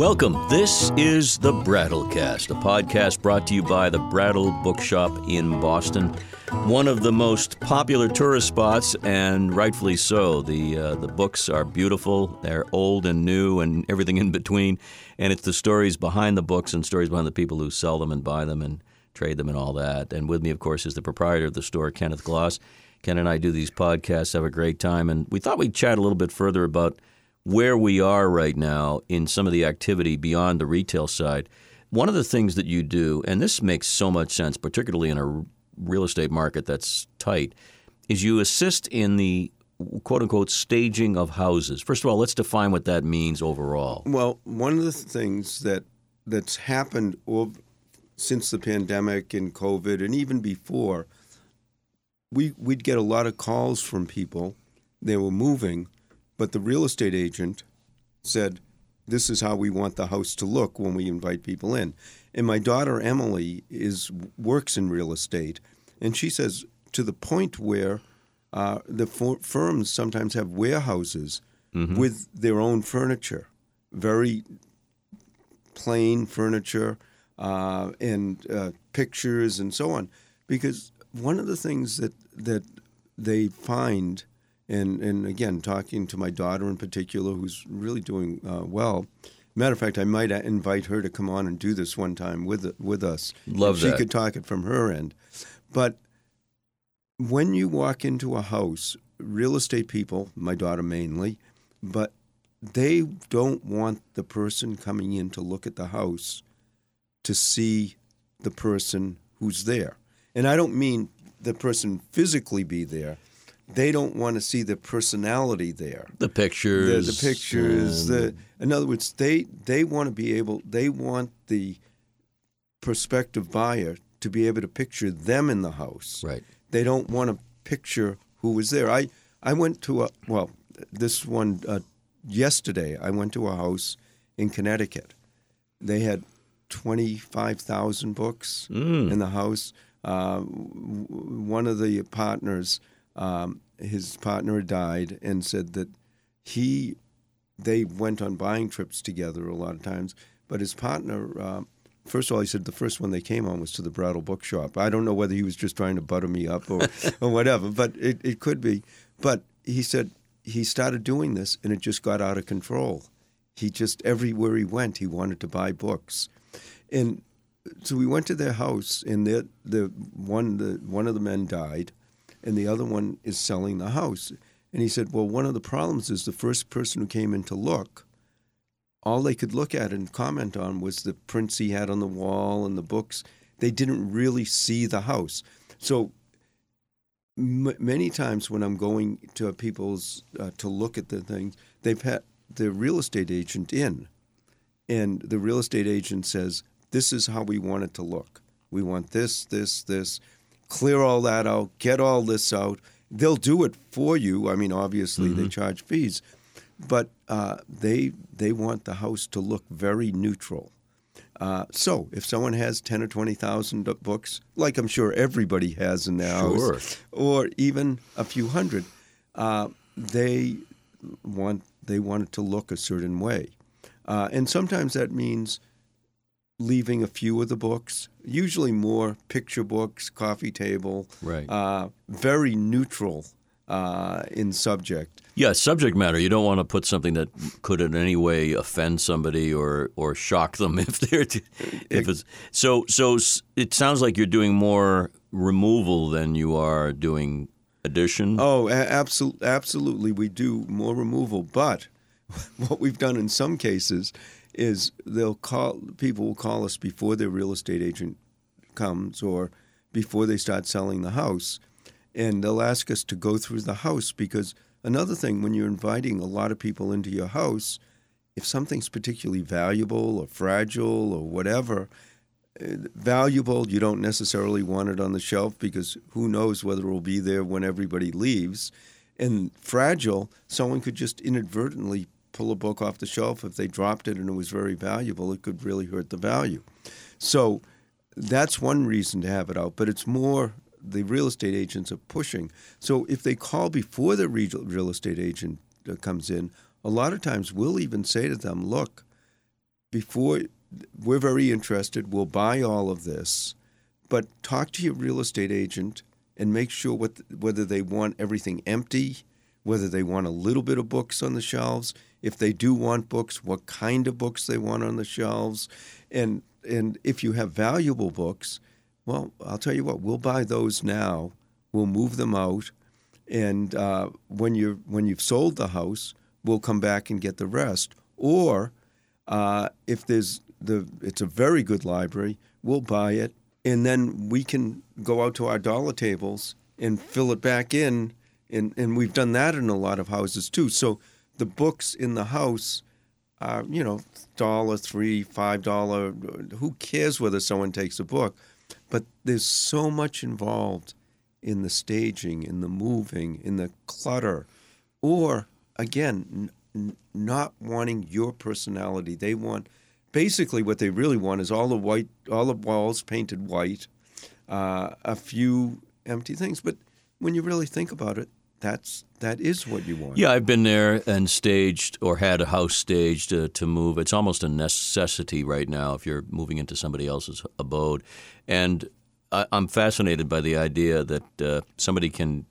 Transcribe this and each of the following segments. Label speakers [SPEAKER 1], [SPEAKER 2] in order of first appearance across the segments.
[SPEAKER 1] Welcome. This is the Brattlecast, a podcast brought to you by the Brattle Bookshop in Boston. One of the most popular tourist spots, and rightfully so. The uh, the books are beautiful. They're old and new, and everything in between. And it's the stories behind the books and stories behind the people who sell them and buy them and trade them and all that. And with me, of course, is the proprietor of the store, Kenneth Gloss. Ken and I do these podcasts, have a great time, and we thought we'd chat a little bit further about where we are right now in some of the activity beyond the retail side. One of the things that you do, and this makes so much sense, particularly in a real estate market that's tight, is you assist in the quote unquote staging of houses. First of all, let's define what that means overall.
[SPEAKER 2] Well, one of the things that that's happened since the pandemic and COVID and even before, we we'd get a lot of calls from people. They were moving but the real estate agent said, This is how we want the house to look when we invite people in. And my daughter Emily is works in real estate, and she says to the point where uh, the firms sometimes have warehouses mm-hmm. with their own furniture, very plain furniture uh, and uh, pictures and so on. Because one of the things that that they find and and again, talking to my daughter in particular, who's really doing uh, well. Matter of fact, I might invite her to come on and do this one time with with us.
[SPEAKER 1] Love
[SPEAKER 2] she
[SPEAKER 1] that.
[SPEAKER 2] could talk it from her end. But when you walk into a house, real estate people, my daughter mainly, but they don't want the person coming in to look at the house to see the person who's there. And I don't mean the person physically be there they don't want to see the personality there.
[SPEAKER 1] The pictures.
[SPEAKER 2] The, the pictures. The, in other words, they they want to be able. They want the prospective buyer to be able to picture them in the house.
[SPEAKER 1] Right.
[SPEAKER 2] They don't want to picture who was there. I I went to a well this one uh, yesterday. I went to a house in Connecticut. They had twenty five thousand books
[SPEAKER 1] mm.
[SPEAKER 2] in the house. Uh, one of the partners um, his partner had died and said that he they went on buying trips together a lot of times, but his partner. Uh, first of all, he said the first one they came on was to the Brattle Bookshop. I don't know whether he was just trying to butter me up or, or whatever, but it, it could be. But he said he started doing this and it just got out of control. He just, everywhere he went, he wanted to buy books. And so we went to their house, and the, the, one, the, one of the men died and the other one is selling the house. And he said, Well, one of the problems is the first person who came in to look, all they could look at and comment on was the prints he had on the wall and the books. They didn't really see the house. So m- many times when I'm going to people's uh, to look at the things, they've had the real estate agent in, and the real estate agent says, "This is how we want it to look. We want this, this, this." Clear all that out, get all this out. They'll do it for you. I mean, obviously mm-hmm. they charge fees, but uh, they they want the house to look very neutral. Uh, so if someone has ten or twenty thousand books, like I'm sure everybody has in their
[SPEAKER 1] sure.
[SPEAKER 2] house, or even a few hundred, uh, they want they want it to look a certain way, uh, and sometimes that means leaving a few of the books, usually more picture books, coffee table,
[SPEAKER 1] right?
[SPEAKER 2] Uh, very neutral uh, in subject.
[SPEAKER 1] Yeah, subject matter. You don't want to put something that could in any way offend somebody or or shock them if they're t- if it's so so. It sounds like you're doing more removal than you are doing addition.
[SPEAKER 2] Oh, absolutely, absolutely. We do more removal, but what we've done in some cases is they'll call people will call us before their real estate agent comes or before they start selling the house and they'll ask us to go through the house because another thing when you're inviting a lot of people into your house if something's particularly valuable or fragile or whatever eh, valuable you don't necessarily want it on the shelf because who knows whether it will be there when everybody leaves and fragile someone could just inadvertently pull a book off the shelf, if they dropped it and it was very valuable, it could really hurt the value. So that's one reason to have it out, but it's more the real estate agents are pushing. So if they call before the real estate agent uh, comes in, a lot of times we'll even say to them, look, before we're very interested, we'll buy all of this, but talk to your real estate agent and make sure what, whether they want everything empty, whether they want a little bit of books on the shelves, if they do want books, what kind of books they want on the shelves, and and if you have valuable books, well, I'll tell you what, we'll buy those now. We'll move them out, and uh, when you when you've sold the house, we'll come back and get the rest. Or uh, if there's the it's a very good library, we'll buy it, and then we can go out to our dollar tables and fill it back in, and and we've done that in a lot of houses too. So the books in the house are you know dollar three five dollar who cares whether someone takes a book? But there's so much involved in the staging in the moving in the clutter or again n- not wanting your personality. They want basically what they really want is all the white all the walls painted white uh, a few empty things. But when you really think about it that's that is what you want.
[SPEAKER 1] Yeah, I've been there and staged or had a house staged uh, to move. It's almost a necessity right now if you're moving into somebody else's abode, and I, am fascinated by the idea that uh, somebody can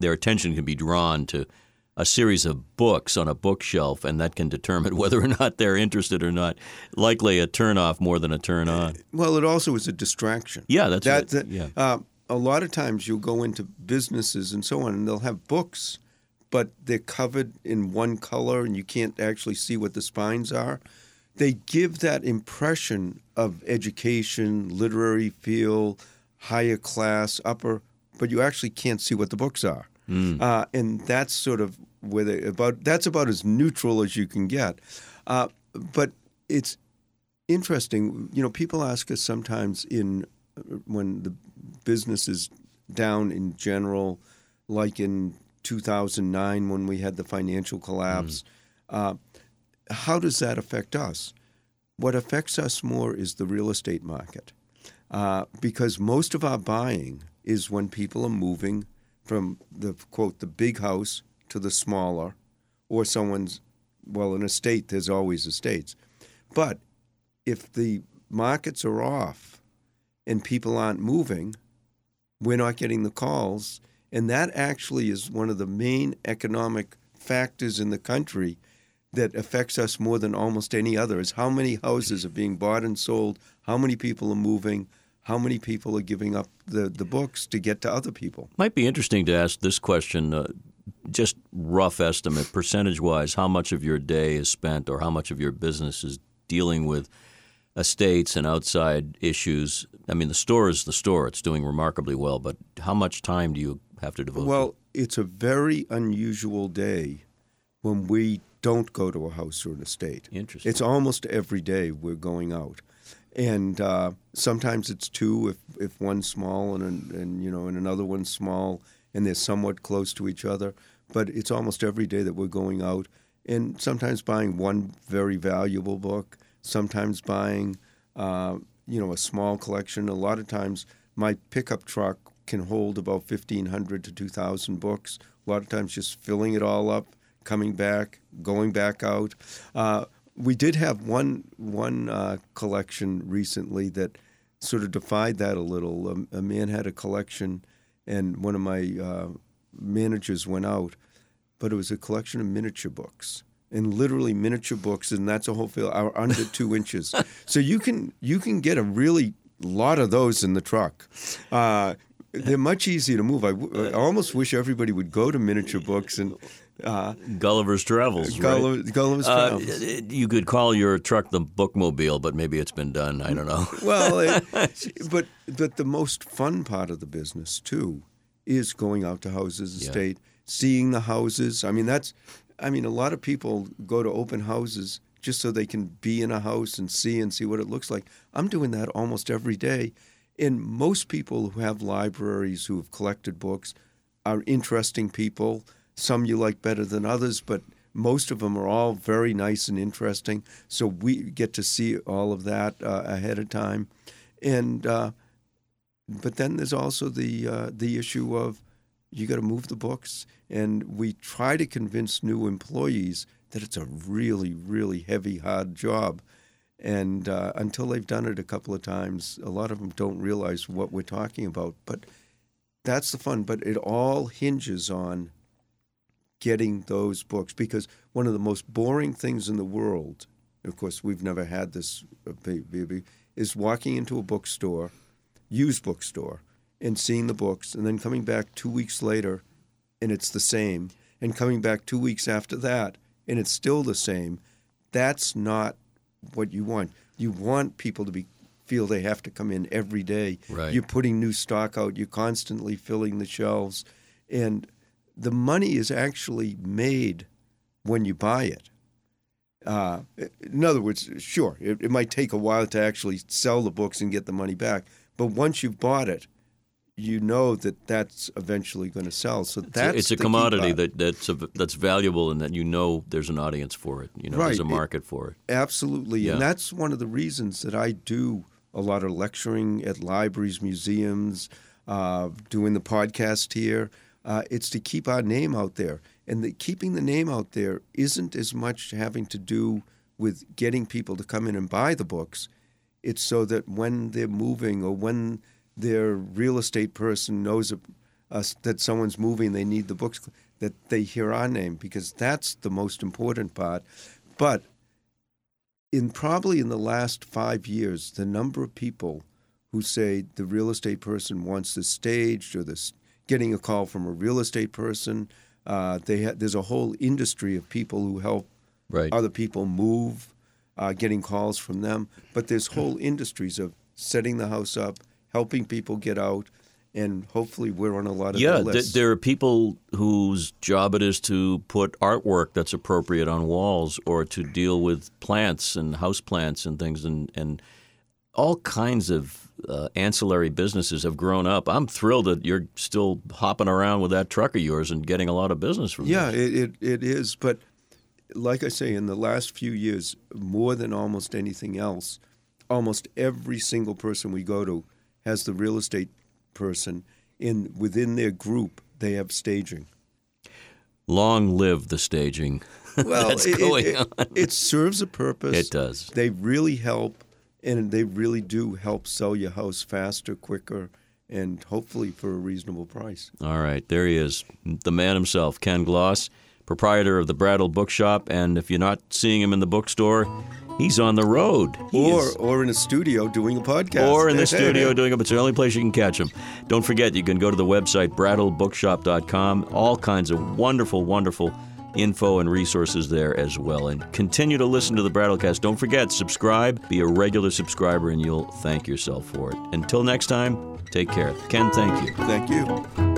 [SPEAKER 1] their attention can be drawn to a series of books on a bookshelf, and that can determine whether or not they're interested or not. Likely a turn off more than a turn on.
[SPEAKER 2] Well, it also is a distraction.
[SPEAKER 1] Yeah, that's
[SPEAKER 2] that.
[SPEAKER 1] Right.
[SPEAKER 2] that
[SPEAKER 1] yeah.
[SPEAKER 2] Uh, a lot of times you'll go into businesses and so on, and they'll have books, but they're covered in one color, and you can't actually see what the spines are. They give that impression of education, literary feel, higher class, upper, but you actually can't see what the books are. Mm. Uh, and that's sort of where they about that's about as neutral as you can get. Uh, but it's interesting. You know, people ask us sometimes in when the business is down in general, like in 2009 when we had the financial collapse. Mm. Uh, how does that affect us? What affects us more is the real estate market, uh, because most of our buying is when people are moving from the quote the big house to the smaller, or someone's well in a state. There's always estates, but if the markets are off and people aren't moving, we're not getting the calls. And that actually is one of the main economic factors in the country that affects us more than almost any other is how many houses are being bought and sold, how many people are moving, how many people are giving up the, the books to get to other people.
[SPEAKER 1] Might be interesting to ask this question, uh, just rough estimate, percentage wise, how much of your day is spent or how much of your business is dealing with estates and outside issues. I mean, the store is the store; it's doing remarkably well. But how much time do you have to devote?
[SPEAKER 2] Well,
[SPEAKER 1] to?
[SPEAKER 2] it's a very unusual day when we don't go to a house or an estate.
[SPEAKER 1] Interesting.
[SPEAKER 2] It's almost every day we're going out, and uh, sometimes it's two if if one's small and and you know and another one's small and they're somewhat close to each other. But it's almost every day that we're going out, and sometimes buying one very valuable book sometimes buying, uh, you know, a small collection. A lot of times, my pickup truck can hold about 1,500 to 2,000 books. A lot of times, just filling it all up, coming back, going back out. Uh, we did have one one uh, collection recently that sort of defied that a little. A, a, man had a collection, and one of my uh, managers went out, but it was a collection of miniature books and literally miniature books, and that's a whole field are under two inches. So you can you can get a really lot of those in the truck. Uh, they're much easier to move. I, w- I almost wish everybody would go to miniature books and. Uh,
[SPEAKER 1] Gulliver's Travels.
[SPEAKER 2] Gulliver,
[SPEAKER 1] right?
[SPEAKER 2] Gulliver's
[SPEAKER 1] uh,
[SPEAKER 2] Travels.
[SPEAKER 1] You could call your truck the bookmobile, but maybe it's been done. I don't know.
[SPEAKER 2] well, it, but but the most fun part of the business too is going out to houses, estate, yeah. seeing the houses. I mean, that's I mean, a lot of people go to open houses just so they can be in a house and see and see what it looks like. I'm doing that almost every day. And most people who have libraries who have collected books are interesting people. Some you like better than others, but most of them are all very nice and interesting. So we get to see all of that uh, ahead of time. And uh, but then there's also the uh, the issue of you got to move the books. And we try to convince new employees that it's a really, really heavy, hard job. And uh, until they've done it a couple of times, a lot of them don't realize what we're talking about. But that's the fun. But it all hinges on getting those books because one of the most boring things in the world, of course, we've never had this, uh, is walking into a bookstore, used bookstore, and seeing the books, and then coming back two weeks later, and it's the same, and coming back two weeks after that, and it's still the same. That's not what you want. You want people to be feel they have to come in every day.
[SPEAKER 1] Right.
[SPEAKER 2] You're putting new stock out. You're constantly filling the shelves, and the money is actually made when you buy it. Uh, in other words, sure, it, it might take a while to actually sell the books and get the money back, but once you've bought it, you know that that's eventually going to sell. So that's
[SPEAKER 1] it's a commodity that that's a, that's valuable and that you know there's an audience for it. You know, there's a
[SPEAKER 2] Right.
[SPEAKER 1] market for it.
[SPEAKER 2] Absolutely.
[SPEAKER 1] Yeah.
[SPEAKER 2] And that's one of the reasons that I do a lot of lecturing at libraries, museums, uh, doing the podcast here. Uh, it's to keep our name out there. And the, keeping the name out there isn't as much having to do with getting people to come in and buy the books. It's so that when they're moving or when their real estate person knows uh, that someone's moving, they need the books, that they hear our name because that's the most important part. But in probably in the last five years, the number of people who say the real estate person wants this staged or this getting a call from a real estate person. Uh, they ha- there's a whole industry of people who help
[SPEAKER 1] Right.
[SPEAKER 2] other people move, uh, getting calls from them. But there's whole industries of setting the house up, helping people get out, and hopefully we're on a lot of
[SPEAKER 1] Yeah,
[SPEAKER 2] the
[SPEAKER 1] th- there are people whose job it is to put artwork that's appropriate on walls or to deal with plants and house plants and things and, and all kinds of uh, ancillary businesses have grown up. I'm thrilled that you're still hopping around with that truck of yours and getting a lot of business from
[SPEAKER 2] Yeah, it, it, it is. But like I say, in the last few years, more than almost anything else, almost every single person we go to has the real estate person in within their group. They have staging.
[SPEAKER 1] Long live the staging.
[SPEAKER 2] Well,
[SPEAKER 1] that's
[SPEAKER 2] it,
[SPEAKER 1] going
[SPEAKER 2] it,
[SPEAKER 1] on.
[SPEAKER 2] it serves a purpose.
[SPEAKER 1] It does.
[SPEAKER 2] They really help, and they really do help sell your house faster, quicker, and hopefully for a reasonable price.
[SPEAKER 1] All right, there he is, the man himself, Ken Gloss, proprietor of the Brattle Bookshop. And if you're not seeing him in the bookstore, he's on the road. He
[SPEAKER 2] Or
[SPEAKER 1] is-
[SPEAKER 2] or in a studio doing a podcast.
[SPEAKER 1] or in the studio doing it. It's the only place you can catch him. Don't forget, you can go to the website brattlebookshop.com. All kinds of wonderful, wonderful info and resources there as well. And continue to listen to the Brattlecast. Don't forget, subscribe, be a regular subscriber, and you'll thank yourself for it. Until next time, take care. Ken, thank you.
[SPEAKER 2] Thank you.